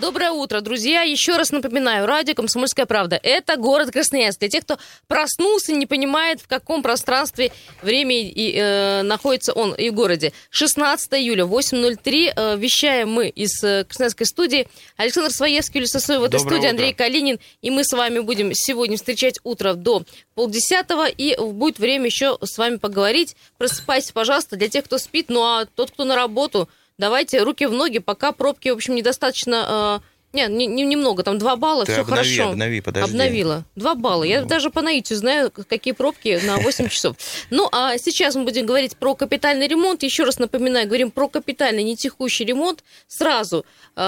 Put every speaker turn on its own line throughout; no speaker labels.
Доброе утро, друзья. Еще раз напоминаю, радио «Комсомольская правда». Это город Красноярск. Для тех, кто проснулся и не понимает, в каком пространстве, время и, э, находится он и в городе. 16 июля, 8.03. Э, вещаем мы из э, Красноярской студии. Александр Своевский, Юлия Сосоева в этой
Доброе
студии,
утро.
Андрей Калинин. И мы с вами будем сегодня встречать утро до полдесятого. И будет время еще с вами поговорить. Просыпайтесь, пожалуйста, для тех, кто спит. Ну а тот, кто на работу, давайте руки в ноги, пока пробки, в общем, недостаточно... э, нет, не- не- немного, там 2 балла,
Ты
все
обнови,
хорошо.
обнови, подожди.
Обновила. 2 балла. Я
Ну.
даже по наитию знаю, какие пробки на 8 часов. Ну, а сейчас мы будем говорить про капитальный ремонт. Еще раз напоминаю, говорим про капитальный, не текущий ремонт. Сразу э,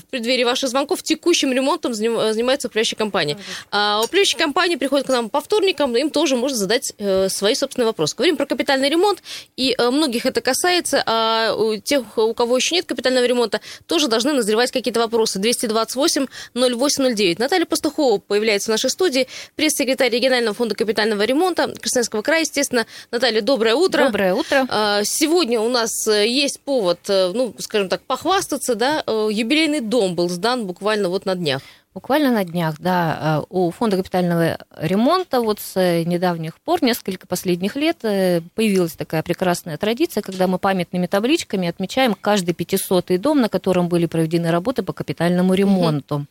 в преддверии ваших звонков текущим ремонтом заним- занимается управляющая компания. А управляющая компания приходит к нам по вторникам, им тоже можно задать э, свои собственные вопросы. Говорим про капитальный ремонт, и э, многих это касается, а у тех, у кого еще нет капитального ремонта, тоже должны назревать какие-то вопросы. 228-0809. Наталья Пастухова появляется в нашей студии, пресс-секретарь регионального фонда капитального ремонта Красноярского края. Естественно, Наталья, доброе утро.
Доброе утро.
А, Сегодня у нас э, есть повод, э, ну, скажем так, похвастаться, да, э, юбилейный дом был сдан буквально вот на днях.
Буквально на днях, да, э, у фонда капитального ремонта вот с недавних пор, несколько последних лет, э, появилась такая прекрасная традиция, когда мы памятными табличками отмечаем каждый 500-й дом, на котором были проведены работы по капитальному ремонту.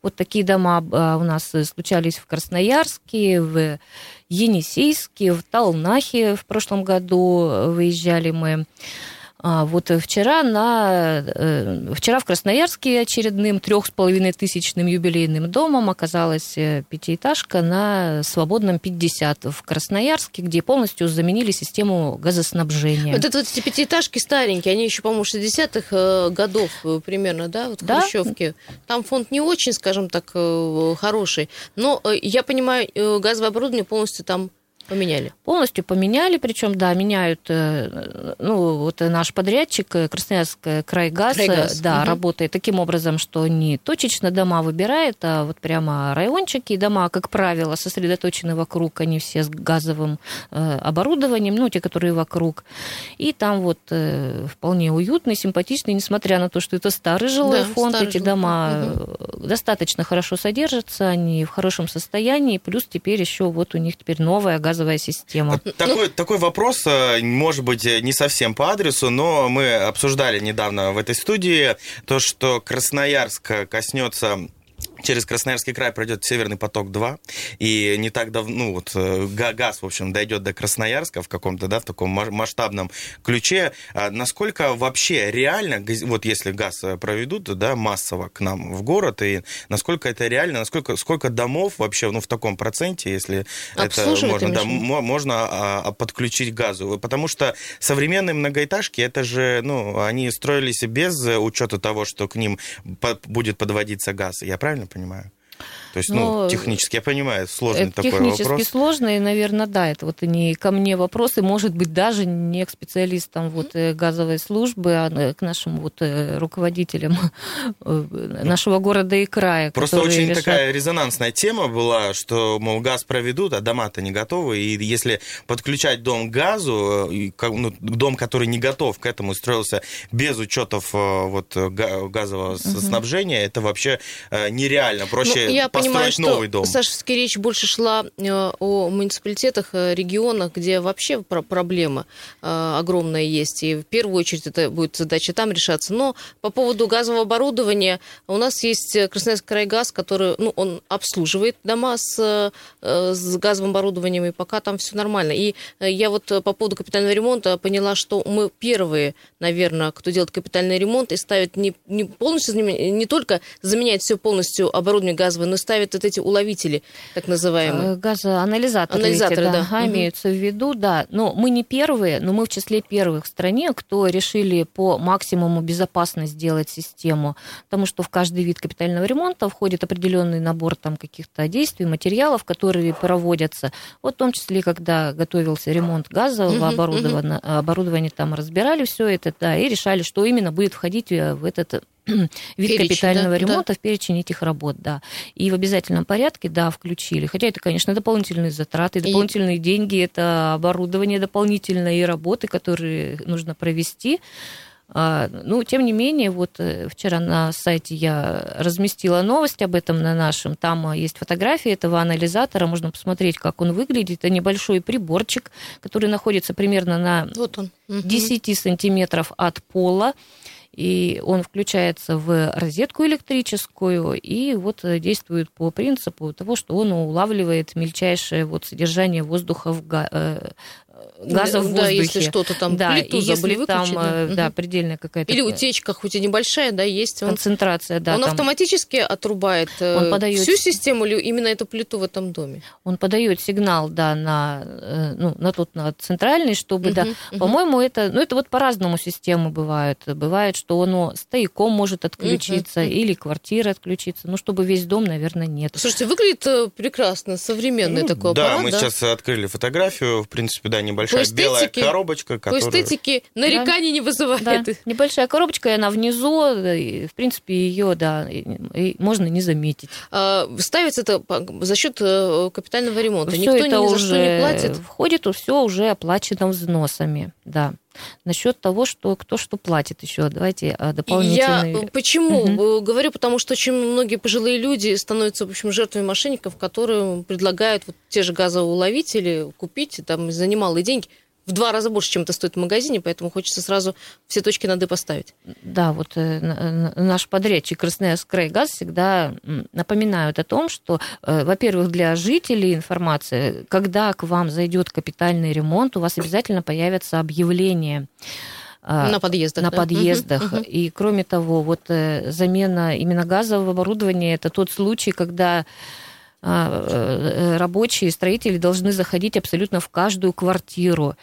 Вот такие дома э, у нас случались в Красноярске, в Енисейске, в Талнахе в прошлом году выезжали мы. А, вот вчера, на, э, вчера в Красноярске очередным трех с половиной тысячным юбилейным домом оказалась э, пятиэтажка на свободном 50 в Красноярске, где полностью заменили систему газоснабжения.
Вот это вот эти пятиэтажки старенькие, они еще, по-моему, 60-х э, годов э, примерно, да, вот в
Да.
Хрущевке. Там фонд не очень, скажем так, э, хороший. Но э, я понимаю, э, газовое оборудование полностью там поменяли.
Полностью поменяли, причем, да, меняют, э, ну, вот наш подрядчик, э, Красноярский крайгаз, э,
Крайгаз,
да,
мгм.
работает таким образом, что не точечно дома выбирает, а вот прямо райончики, и дома, как правило, сосредоточены вокруг, они все с газовым оборудованием, ну, те, которые вокруг, и там вот вполне уютный, симпатичный, несмотря на то, что это старый жилой
Да,
фонд,
старый
эти
жилой
дома э, достаточно хорошо содержатся, они в хорошем состоянии, плюс теперь еще вот у них теперь новая газовая система.
Такой, такой вопрос, э, может быть, э, не совсем по адресу, но мы обсуждали недавно в этой студии то, что Красноярск коснется через Красноярский край пройдет Северный поток-2, и не так давно, ну, вот, э, га- газ, в общем, дойдет до Красноярска в каком-то, да, в таком ма- масштабном ключе. А Насколько вообще реально, вот если газ э, проведут, да, массово к нам в город, и насколько это реально, насколько, сколько домов вообще, ну, в таком проценте, если это можно, да, можно а, а, подключить газу. Потому что современные многоэтажки, это же, ну, они строились без учета того, что к ним будет подводиться газ. Я правильно понимаю? То есть, ну,
Ну,
технически, я понимаю, сложный
Это
такой
технически
вопрос.
сложно, и, наверное, да, это вот и не ко мне вопросы, может быть, даже не к специалистам вот э, газовой службы, а э, к нашим вот э, руководителям нашего города и края.
Просто очень
решат.
такая резонансная тема была, что, мол, газ проведут, а дома-то не готовы. И если подключать дом к газу, ну, дом, который не готов к этому, строился без учетов вот, га- газового с- снабжения, это вообще нереально. Проще
Ну, я понимаю, что,
новый дом.
Сашевский речь больше шла э, о муниципалитетах, э, регионах, где вообще про- проблема э, огромная есть. И в первую очередь это будет задача там решаться. Но по поводу газового оборудования у нас есть Красноярский крайгаз, который, ну, он обслуживает дома с, с газовым оборудованием, и пока там все нормально. И я вот по поводу капитального ремонта поняла, что мы первые, наверное, кто делает капитальный ремонт и ставит не, не полностью, не только заменяет все полностью оборудование газовое, но ставит вот эти уловители, так называемые.
Э, Газоанализаторы,
Анализаторы,
эти,
да. Мгм.
имеются в виду, да. Но мы не первые, но мы в числе первых в стране, кто решили по максимуму безопасно сделать систему, потому что в каждый вид капитального ремонта входит определенный набор там каких-то действий, материалов, которые проводятся. Вот в том числе, когда готовился ремонт газового оборудования, оборудования, там разбирали все это, да, и решали, что именно будет входить э, в этот вид
Перечень,
капитального
да,
ремонта в перечень этих работ, да. И в обязательном порядке, да, включили. Хотя это, конечно, дополнительные затраты, дополнительные и... деньги, это оборудование дополнительное и работы, которые нужно провести. А, ну, тем не менее, вот э, вчера на сайте я разместила новость об этом на нашем. Там а, есть фотографии этого анализатора, можно посмотреть, как он выглядит. Это небольшой приборчик, который находится примерно на вот он. 10 сантиметров от пола и он включается в розетку электрическую и вот э, действует по принципу того, что он улавливает мельчайшее вот содержание воздуха в э, газа в воздухе.
Да, если что-то там
да,
плиту
и
забыли
если
выключить.
Там,
да.
да, предельная какая-то...
Или утечка, хоть и небольшая, да, есть.
Он, концентрация, да.
Он
там...
автоматически отрубает э, он подает... всю систему или именно эту плиту в этом доме?
Он подает сигнал, да, на, э, ну, на тот, на центральный, чтобы, uh-huh, да, uh-huh. по-моему, это, ну, это вот по-разному системы бывает. Бывает, что оно стояком может отключиться uh-huh. или квартира отключиться, ну, чтобы весь дом, наверное, нет.
Слушайте, выглядит э, прекрасно, современный ну, такой
да,
аппарат,
мы
да?
сейчас открыли фотографию, в принципе, да, небольшая белая коробочка,
которая... По эстетике нареканий да. не вызывает.
Да. Небольшая коробочка, и она внизу, и, в принципе, ее, да, и, и можно не заметить.
А, ставится это за счет э, капитального ремонта.
Всё
Никто
это
ни за
уже
что не платит.
Входит, все уже оплачено взносами, да. Насчет того, что кто что платит еще, давайте а, дополнительные.
Я почему угу. говорю, потому что очень многие пожилые люди становятся, в общем, жертвами мошенников, которые предлагают вот те же газоуловители купить там за немалые деньги в два раза больше, чем это стоит в магазине, поэтому хочется сразу все точки над «и» поставить.
Да, вот э, наш подрядчик Красноярск Крайгаз всегда напоминают о том, что, э, во-первых, для жителей информация, когда к вам зайдет капитальный ремонт, у вас обязательно появятся объявления
на подъездах.
На
да?
подъездах.
Угу,
И кроме того, вот э, замена именно газового оборудования это тот случай, когда рабочие, строители должны заходить абсолютно в каждую квартиру.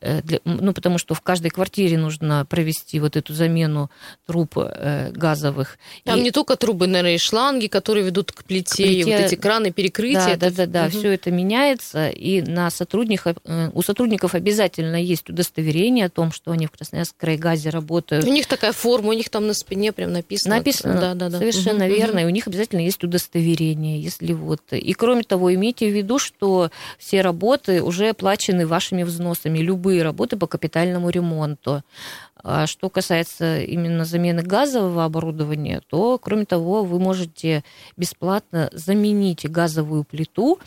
Э, для, ну, потому что в каждой квартире нужно провести вот эту замену труб э, газовых.
Там и... не только трубы, наверное, и шланги, которые ведут к плите, к плите... и вот эти краны перекрытия.
Да, это... да, да, да, угу. все это меняется, и на сотрудников, э, у сотрудников обязательно есть удостоверение о том, что они в Красноярском крайгазе работают.
У них такая форма, у них там на спине прям написано.
Написано, да, да, да. совершенно угу, верно, угу. и у них обязательно есть удостоверение, если вот. И кроме того, имейте в виду, что все работы уже оплачены вашими взносами, любые любые работы по капитальному ремонту. А что касается именно замены газового оборудования, то, кроме того, вы можете бесплатно заменить газовую плиту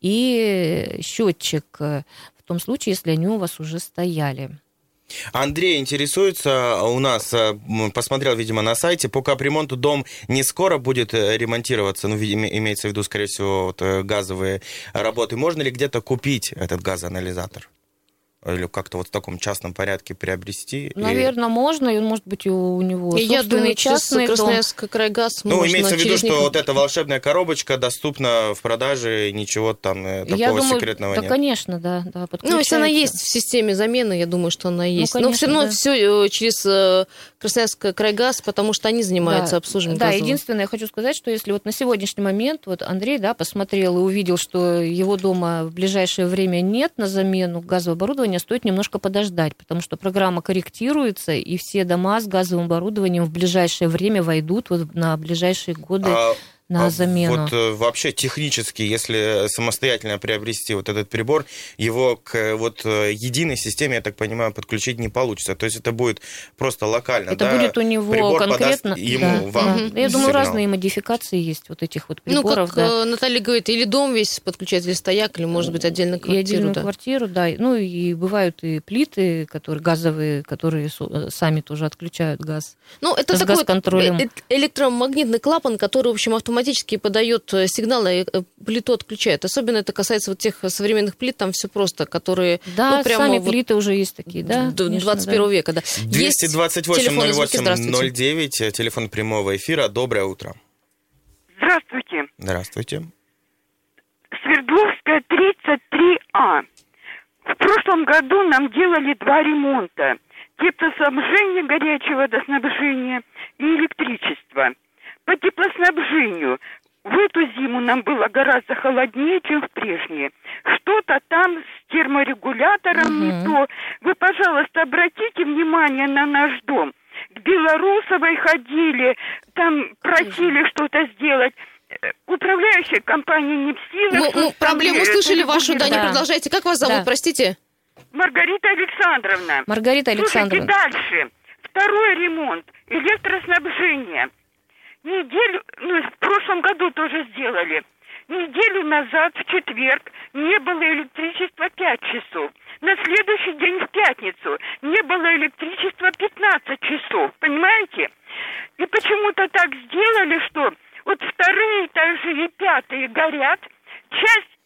и счетчик в том случае, если они у вас уже стояли.
Андрей интересуется у нас, э, посмотрел, видимо, на сайте, по капремонту дом не скоро будет э, ремонтироваться, ну, имеется в виду, скорее всего, вот, э, газовые работы. Можно ли где-то купить этот газоанализатор? Или как-то вот в таком частном порядке приобрести?
Наверное, и... можно, и он может быть у него
и Я думаю, частный Красноярск крайгаз
Ну, имеется в виду, что них... вот эта волшебная коробочка доступна в продаже, ничего там э, такого
я думаю,
секретного
да,
нет.
конечно, да, да
Ну, если она есть в системе замены, я думаю, что она есть. Ну, конечно, Но все равно да. все э, через э, Красноярск крайгаз, потому что они занимаются
да.
обслуживанием
Да,
газового.
единственное, я хочу сказать, что если вот на сегодняшний момент вот Андрей, да, посмотрел и увидел, что его дома в ближайшее время нет на замену газового оборудования, стоит немножко подождать, потому что программа корректируется, и все дома с газовым оборудованием в ближайшее время войдут вот на ближайшие годы. А на а замену.
Вот э, вообще технически, если самостоятельно приобрести вот этот прибор, его к вот э, единой системе, я так понимаю, подключить не получится. То есть это будет просто локально.
Это
да?
будет у него прибор конкретно.
Ему,
да,
вам
да. Я думаю, разные модификации есть вот этих вот приборов.
Ну, как
да.
Э, Наталья говорит, или дом весь подключать, или стояк, или, может быть, отдельную квартиру.
И отдельную
да.
квартиру, да. Ну, и бывают и плиты, которые газовые, которые сами тоже отключают газ.
Ну, это
с
такой
газконтролем.
электромагнитный клапан, который, в общем, автоматически подает дает э, сигналы, э, плиту отключает. Особенно это касается вот тех современных плит, там все просто, которые...
Да,
ну, прямо
сами
вот
плиты уже есть такие, да?
21 да. века, да.
228-08-09, телефон прямого эфира. Доброе утро.
Здравствуйте.
Здравствуйте.
Свердловская, 33А. В прошлом году нам делали два ремонта. Теплоснабжение, горячего водоснабжения и электричество. По теплоснабжению в эту зиму нам было гораздо холоднее, чем в прежние. Что-то там с терморегулятором угу. не то. Вы, пожалуйста, обратите внимание на наш дом. Белорусовой ходили, там просили что-то сделать. Э, Управляющая компания не в силах.
Ну, ну, проблему услышали вашу, да, не
Да.
продолжайте. Как вас зовут,
Да.
простите?
Маргарита Александровна.
Маргарита
Слушайте,
Александровна.
дальше. Второй ремонт. Электроснабжение. Неделю, ну, в прошлом году тоже сделали. Неделю назад, в четверг, не было электричества 5 часов. На следующий день, в пятницу, не было электричества 15 часов. Понимаете? И почему-то так сделали, что вот вторые этажи и пятые горят, часть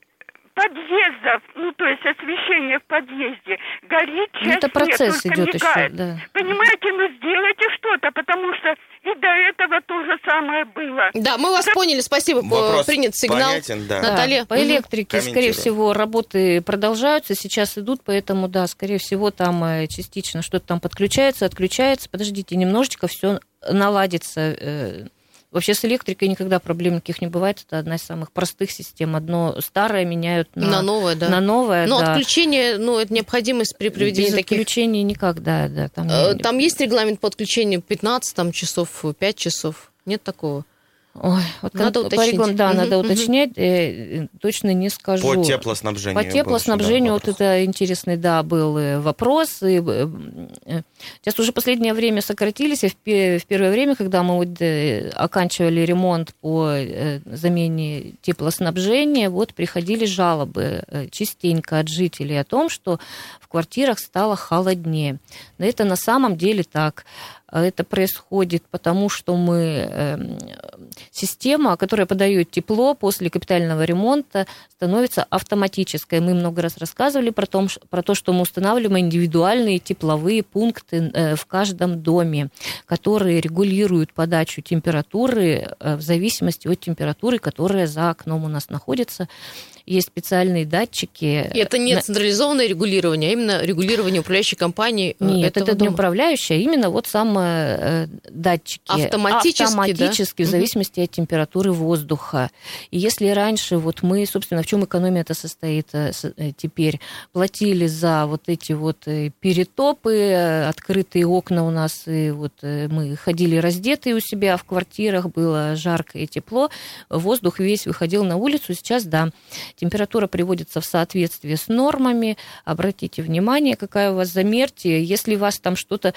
подъездов, ну, то есть освещение в подъезде, горит,
Ну,
часть
это процесс
нет,
идет еще,
мигает.
да.
Понимаете, ну сделайте что-то, потому что и до этого то же самое было.
Да, мы вас поняли, спасибо.
Вопрос
Принят сигнал.
понятен, да.
Наталья.
Да, по электрике, скорее всего, работы продолжаются, сейчас идут, поэтому, да, скорее всего, там э, частично что-то там подключается, отключается. Подождите, немножечко все наладится. Вообще с электрикой никогда проблем никаких не бывает. Это одна из самых простых систем. Одно старое меняют на,
На новое, да.
на новое.
Но
да.
отключение, ну, это необходимость при проведении
Без
таких...
отключений никак, да, да. Там,
Э, Там есть регламент по отключению 15 там, часов, 5 часов? Нет такого?
Ой, вот
Надо
кон-
уточнить.
полигон, да,
Мгм,
надо
мгм.
уточнять, э, точно не скажу.
По теплоснабжению.
По теплоснабжению вот это интересный, да, был э, вопрос. И, э, сейчас уже последнее время сократились. и В в первое время, когда мы вот, э, оканчивали ремонт по э, замене теплоснабжения, вот приходили жалобы э, частенько от жителей о том, что в квартирах стало холоднее. Но это на самом деле так. Это происходит потому, что мы эм, система, которая подает тепло после капитального ремонта, становится автоматической. Мы много раз рассказывали про, том, про то, что мы устанавливаем индивидуальные тепловые пункты э, в каждом доме, которые регулируют подачу температуры э, в зависимости от температуры, которая за окном у нас находится. Есть специальные датчики.
И это не централизованное регулирование, а именно регулирование управляющей компании э,
Нет, это не
дома.
управляющая, а именно вот сам э, датчики.
Автоматически, да?
Автоматически, в
Мгм.
зависимости от температуры воздуха. И если раньше вот мы, собственно, в чем экономия это состоит э, теперь, платили за вот эти вот перетопы, открытые окна у нас, и вот мы ходили раздетые у себя в квартирах, было жарко и тепло, воздух весь выходил на улицу, сейчас, да, температура приводится в соответствие с нормами, обратите внимание, какая у вас, замерьте, если у вас там что-то...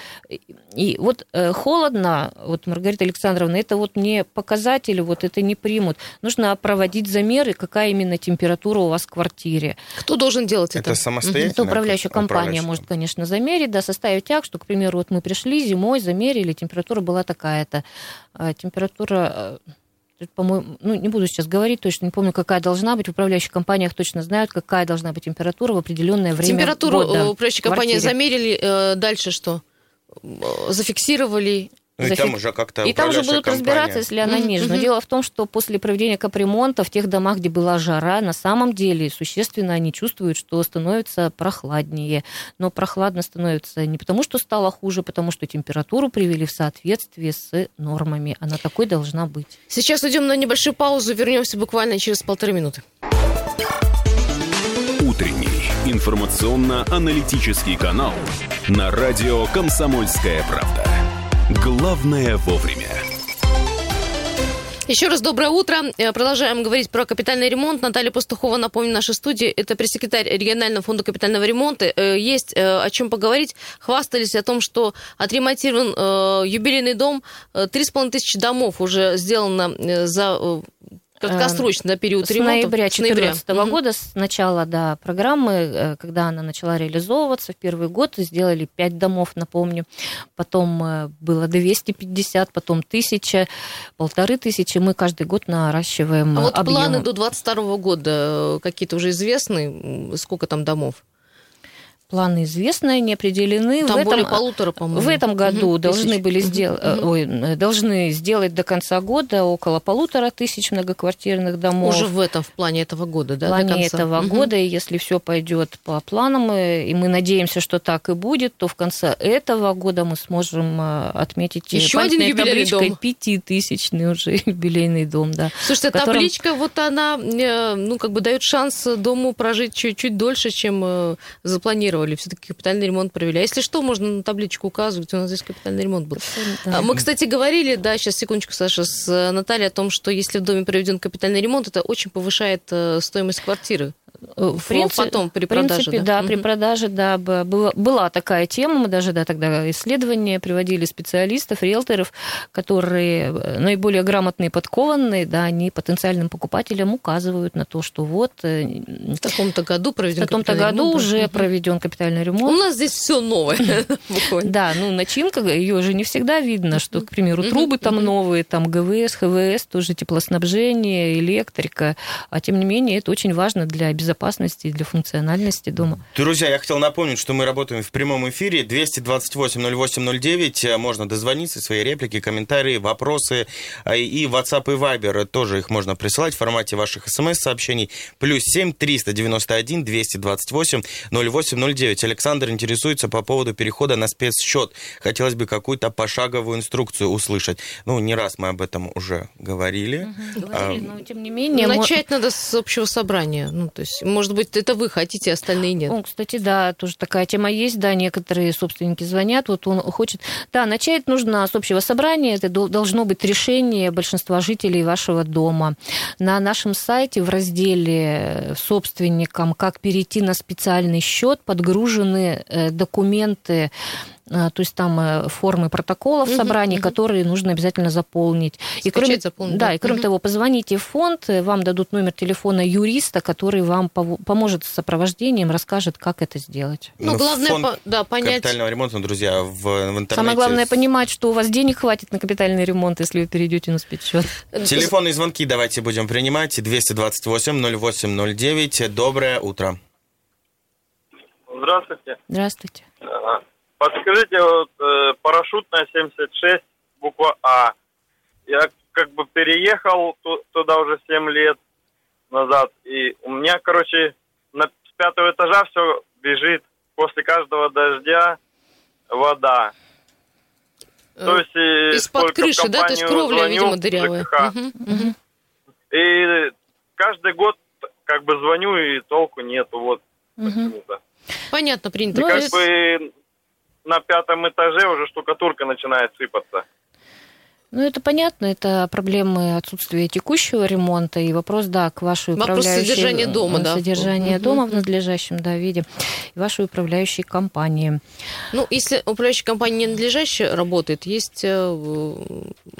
И вот э, холодно, вот, Маргарита Александровна, это вот не показатели, вот это не примут. Нужно проводить замеры, какая именно температура у вас в квартире.
Кто должен делать это?
Это самостоятельно?
Это управляющая компания
Управляющая.
может, конечно, замерить, да, составить акт, что, к примеру, вот мы пришли зимой, замерили, температура была такая-то. А Температура, э, по-моему, ну, не буду сейчас говорить точно, не помню, какая должна быть. В управляющих компаниях точно знают, какая должна быть температура в определенное время
Температуру
года
э, управляющей компании замерили, э, дальше что? Э, Зафиксировали.
Ну, и там уже как-то
И там же
управляющая
будут
компания.
разбираться, если она ниже. Но дело в том, что после проведения капремонта в тех домах, где была жара, на самом деле существенно они чувствуют, что становится прохладнее. Но прохладно становится не потому, что стало хуже, потому что температуру привели в соответствие с нормами. Она такой должна быть.
Сейчас уйдем на небольшую паузу, вернемся буквально через полторы минуты.
Утренний информационно-аналитический канал на радио «Комсомольская правда». Главное вовремя.
Еще раз доброе утро. Э, Продолжаем говорить про капитальный ремонт. Наталья Пастухова, напомню, нашей студии. Это пресс-секретарь регионального фонда капитального ремонта. Э, Есть э, о чем поговорить. Хвастались о том, что отремонтирован юбилейный дом. Э, Три с половиной тысячи домов уже сделано за краткосрочно, да, период
С
ремонта.
ноября
С ноября.
2014
Мгм.
года, с начала да, программы, э, когда она начала реализовываться, в первый год сделали 5 домов, напомню. Потом э, было 250, потом 1000, полторы тысячи. Мы каждый год наращиваем
А вот
объем.
планы до 22 года э, какие-то уже известны? Сколько там домов?
Планы известны, не определены.
Там
в этом,
более полутора, по-моему.
В этом году
Мгм,
должны
тысяч.
были сделать, ой, э, должны сделать до конца года около полутора тысяч многоквартирных домов.
Уже в этом, в плане этого года, да?
в
до
плане
конца?
этого
Мгм.
года, и если все пойдет по планам, э, и мы надеемся, что так и будет, то в конце этого года мы сможем э, отметить
Еще один юбилейный
табличкой
дом.
пятитысячный уже юбилейный дом, да.
Слушайте,
котором-
табличка, вот она, ну, как бы дает шанс дому прожить чуть-чуть дольше, чем запланировано. Ремонтировали, все-таки капитальный ремонт провели. А если что, можно на табличку указывать, у нас здесь капитальный ремонт был.
Да.
А Мы, кстати, говорили, да, сейчас секундочку, Саша, с э, Натальей о том, что если в доме проведен капитальный ремонт, это очень повышает э, стоимость квартиры.
В принципе,
потом при
в принципе,
продаже,
да,
да.
при
Мгм.
продаже, да, была, была такая тема, мы даже, да, тогда исследования приводили специалистов, риэлторов, которые э, наиболее грамотные, подкованные, да, они потенциальным покупателям указывают на то, что вот э,
В таком-то году
в
проведен
таком-то
капитальный
году
ремонт,
уже
Мгм.
проведен капитальный
У
ремонт.
нас здесь все новое.
Да, ну начинка, ее же не всегда видно, что, к примеру, трубы там новые, там ГВС, ХВС, тоже теплоснабжение, электрика. А тем не менее, это очень важно для безопасности и для функциональности дома.
Друзья, я хотел напомнить, что мы работаем в прямом эфире 228-08-09. Э, Можно дозвониться, свои реплики, комментарии, вопросы. А И WhatsApp и Viber тоже их можно присылать в формате ваших смс-сообщений. Плюс 7 391 228 0809. Александр интересуется по поводу перехода на спецсчет. Хотелось бы какую-то пошаговую инструкцию услышать. Ну, не раз мы об этом уже говорили.
Говорили,
А,
но тем не менее... мо-
Начать надо с общего собрания. Ну, то есть, может быть, это вы хотите, а остальные нет.
Ну, кстати, да, тоже такая тема есть, да, некоторые собственники звонят, вот он хочет... Да, начать нужно с общего собрания, это дол- должно быть решение большинства жителей вашего дома. На нашем сайте в разделе собственникам «Как перейти на специальный счет» подгружены э, документы, то есть там э, формы протоколов собраний,
мгм.
которые нужно обязательно заполнить.
Скачать, заполнить,
да,
да.
и кроме
Мгм.
того, позвоните в фонд, э, вам дадут номер телефона юриста, который вам поможет с сопровождением, расскажет, как это сделать.
Ну,
Ну,
главное,
фонд
по- да, понять...
Капитального ремонта, друзья, в, в интернете...
Самое главное понимать, что у вас денег хватит на капитальный ремонт, если вы перейдете на спецсчет.
Телефонные звонки давайте будем принимать. 228-08-09. Доброе утро.
Здравствуйте.
Здравствуйте.
Ага. Подскажите, вот э, парашютная 76, буква А. Я как бы переехал ту- туда уже 7 лет назад, и у меня, короче, на, с пятого этажа все бежит после каждого дождя вода. То есть и
Э, Из-под крыши, да? То есть кровля,
звоню,
видимо, дырявая.
ЖКХ,
Мгм.
Мгм.
И каждый год как бы звоню, и толку нету, вот
Мгм.
почему-то.
Понятно, принято.
Ну,
как
это-
бы на пятом этаже уже штукатурка начинает сыпаться.
Ну, это понятно, это проблемы отсутствия текущего ремонта и вопрос, да, к вашей
Вопрос
управляющей...
содержания дома,
э,
да.
Содержания
Мгм.
дома в надлежащем, да, виде. И вашей управляющей компании.
Ну, если управляющая компания ненадлежаще работает, есть э,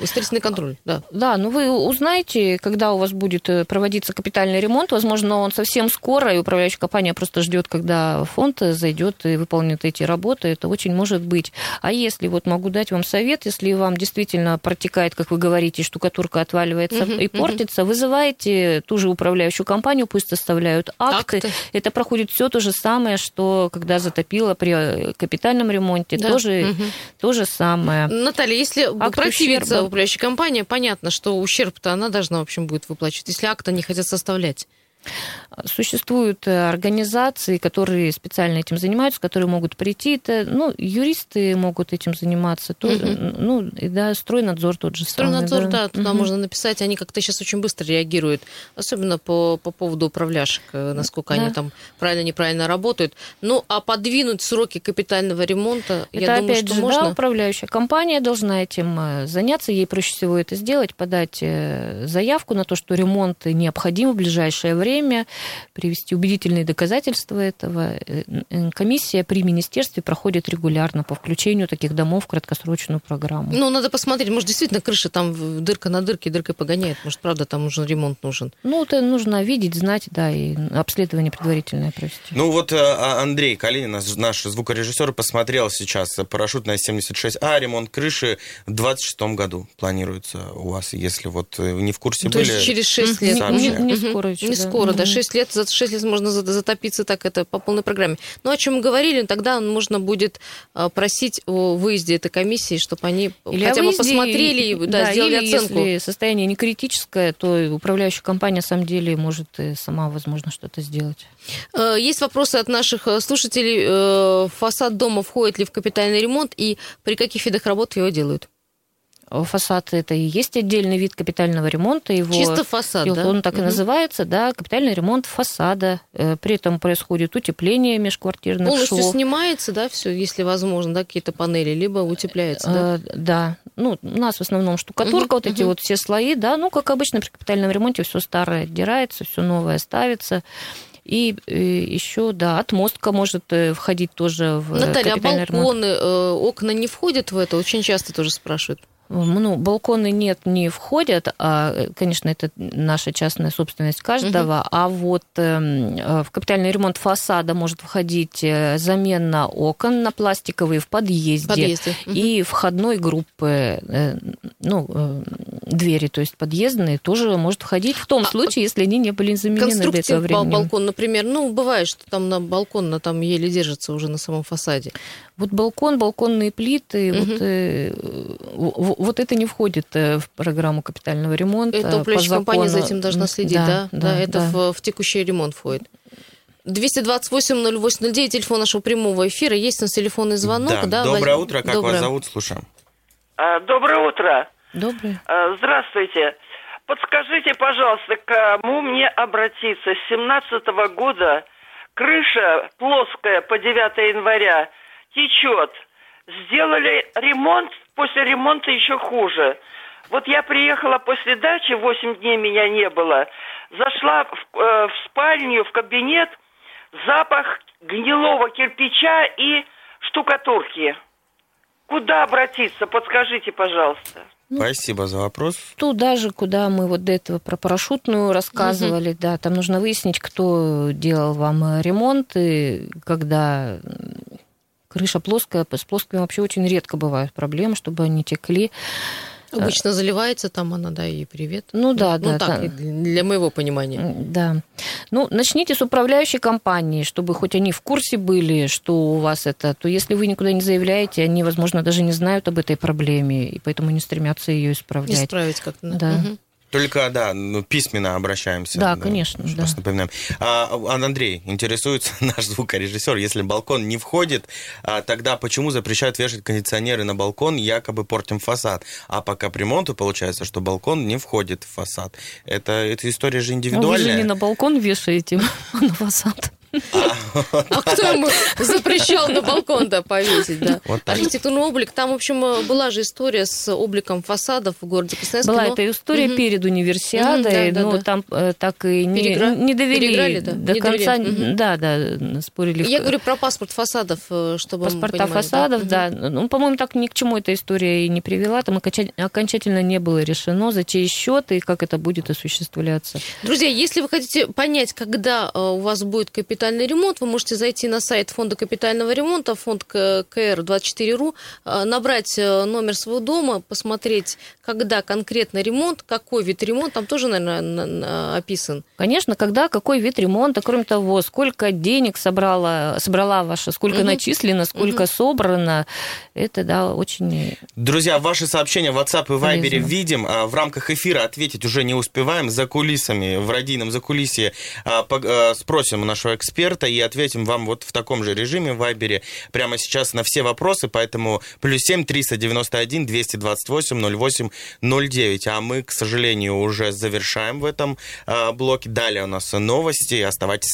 строительный контроль, да.
Да, ну вы узнаете, когда у вас будет э, проводиться капитальный ремонт. Возможно, он совсем скоро, и управляющая компания просто ждет, когда фонд зайдет и выполнит эти работы. Это очень может быть. А если, вот могу дать вам совет, если вам действительно протекает, как вы говорите, штукатурка отваливается
Мгм,
и портится, вызывайте ту же управляющую компанию, пусть составляют акты.
Акты.
Это проходит все то же самое, что когда затопило при э, капитальном ремонте,
Да.
тоже
Мгм.
то же самое.
Наталья, если
Акт
противится
ущерба.
управляющая компания, понятно, что ущерб-то она должна, в общем, будет выплачивать, если акта не хотят составлять.
Существуют э, организации, которые специально этим занимаются, которые могут прийти. Это, ну, юристы могут этим заниматься. То,
Мгм.
Ну, и да, стройнадзор тот же
Стройнадзор,
самый.
да, туда
Мгм.
можно написать, они как-то сейчас очень быстро реагируют, особенно по, по поводу управляшек, э, насколько они
Да.
там правильно-неправильно работают. Ну, а подвинуть сроки капитального ремонта,
Это
я думаю,
опять
что
же, да,
можно.
управляющая компания должна этим заняться. Ей проще всего это сделать, подать заявку на то, что ремонт необходим в ближайшее время, привести убедительные доказательства этого. Э, Комиссия при министерстве проходит регулярно по включению таких домов в краткосрочную программу.
Ну, надо посмотреть, может, действительно крыша там дырка на дырке, дыркой погоняет. Может, правда, там уже ремонт нужен.
Ну, это нужно видеть, знать, да, и обследование предварительное провести.
Ну вот э, а- Андрей Калинин, наш- звукорежиссер, посмотрел сейчас парашютная 76А, ремонт крыши в 26 году планируется у вас, если вот э, не в курсе
То
были.
есть через 6
Не-
лет.
не, не скоро еще.
Не
да.
скоро, да,
Мгм.
6 лет, за 6 лет можно за- затопиться так это по полной программе. Ну, о чем мы говорили, тогда нужно будет а, просить о выезде этой комиссии, чтобы они
Или
хотя бы посмотрели и да, сделали
или
оценку.
Если состояние не критическое, то управляющая компания, на самом деле, может и сама, возможно, что-то сделать.
Э, Есть вопросы от наших э, слушателей. Э, Фасад дома входит ли в капитальный ремонт и при каких видах работ его делают?
Фасад это и есть отдельный вид капитального ремонта. Его,
Чисто фасад,
и
да?
Он так и
Мгм.
называется, да, капитальный ремонт фасада. Э, При этом происходит утепление межквартирных
Полностью
швов.
снимается, да, все, если возможно, да, какие-то панели, либо утепляется, да?
Э, Да, ну, у нас в основном штукатурка,
Мгм,
вот эти
мгм.
вот все слои, да, ну, как обычно при капитальном ремонте все старое отдирается, все новое ставится. И еще, да, отмостка может э, входить тоже в э,
Наталья, а
ремонт.
балконы, э, окна не входят в это? Очень часто тоже спрашивают.
Ну, балконы нет, не входят, а, э, конечно, это наша частная собственность каждого, а вот эм, э, в капитальный ремонт фасада может входить э, замена окон на пластиковые в подъезде.
Подъезды. Мгм.
И входной группы, э, ну, э, двери, то есть подъездные, тоже может входить в том
А,
случае, если они не были заменены до этого времени.
балкон, например, ну, бывает, что там на балкон на, там еле держится уже на самом фасаде.
Вот балкон, балконные плиты,
Мгм.
вот, вот это не входит э, в программу капитального ремонта.
Это управляющая компания за этим должна следить, да? Да, это В, в текущий ремонт входит. 228-08-09, телефон нашего прямого эфира. Есть у нас телефонный звонок.
Да,
Да,
доброе
Вась-
утро, как
Доброе.
вас зовут, слушаем.
А, Доброе утро.
Доброе.
А, Здравствуйте. Подскажите, пожалуйста, к кому мне обратиться? С 17 года крыша плоская по 9 января течет. Сделали ремонт, после ремонта еще хуже. Вот я приехала после дачи, 8 дней меня не было. Зашла в, э, в спальню, в кабинет, запах гнилого кирпича и штукатурки. Куда обратиться? Подскажите, пожалуйста.
Спасибо за вопрос.
Туда же, куда мы вот до этого про парашютную рассказывали, да, там нужно выяснить, кто делал вам э, ремонт, и когда крыша плоская, с плоскими вообще очень редко бывают проблемы, чтобы они текли.
Обычно заливается там она, да, и привет.
Ну да,
ну,
да,
так,
да.
для моего понимания.
Да. Ну, начните с управляющей компании, чтобы хоть они в курсе были, что у вас это. То если вы никуда не заявляете, они, возможно, даже не знают об этой проблеме, и поэтому не стремятся ее исправлять.
Исправить как-то.
Да.
Мгм.
Только, да, ну, письменно обращаемся.
Да, конечно,
еще
да.
раз напоминаем. А, а, Андрей, интересуется наш звукорежиссер, если балкон не входит, а, тогда почему запрещают вешать кондиционеры на балкон, якобы портим фасад? А по капремонту получается, что балкон не входит в фасад. Это, эта история же
Ну, вы
индивидуальная.
же не на балкон вешаете, а на фасад.
А кто ему запрещал на балкон да, повесить, да?
Вот.
Архитектурный облик. Там, в общем, э, была же история с обликом фасадов в городе Красноярске.
Была
но-
эта история перед универсиадой,
да, да,
но
да.
там э, так и не,
Перегра-
не довели
да?
до
Не
конца.
довели.
Да, да, спорили.
Я говорю про паспорт фасадов, э, чтобы
паспорта
понимали,
фасадов,
Мгм.
да. Ну, по-моему, так ни к чему эта история и не привела. Там оконча- окончательно не было решено, за чей счет и как это будет осуществляться.
Друзья, если вы хотите понять, когда у вас будет капитальный ремонт, вы можете зайти на сайт фонда капитального ремонта, фонд К- КР24.ру, э, набрать э, номер своего дома, посмотреть, когда конкретно ремонт, какой вид ремонта, там тоже, наверное, на- на- описан.
Конечно, когда, какой вид ремонта, кроме того, сколько денег собрала, собрала ваша, сколько
Мгм.
начислено, сколько собрано, это, да, очень...
Друзья, ваши сообщения в WhatsApp и Viber
Полезно.
видим. А, В рамках эфира ответить уже не успеваем. За кулисами, в радийном закулисье а, а, спросим у нашего эксперта и ответим вам вот в таком же режиме в Viber прямо сейчас на все вопросы. Поэтому плюс 7 391 228 08 09. А мы, к сожалению, уже завершаем в этом а, блоке. Далее у нас новости. Оставайтесь с.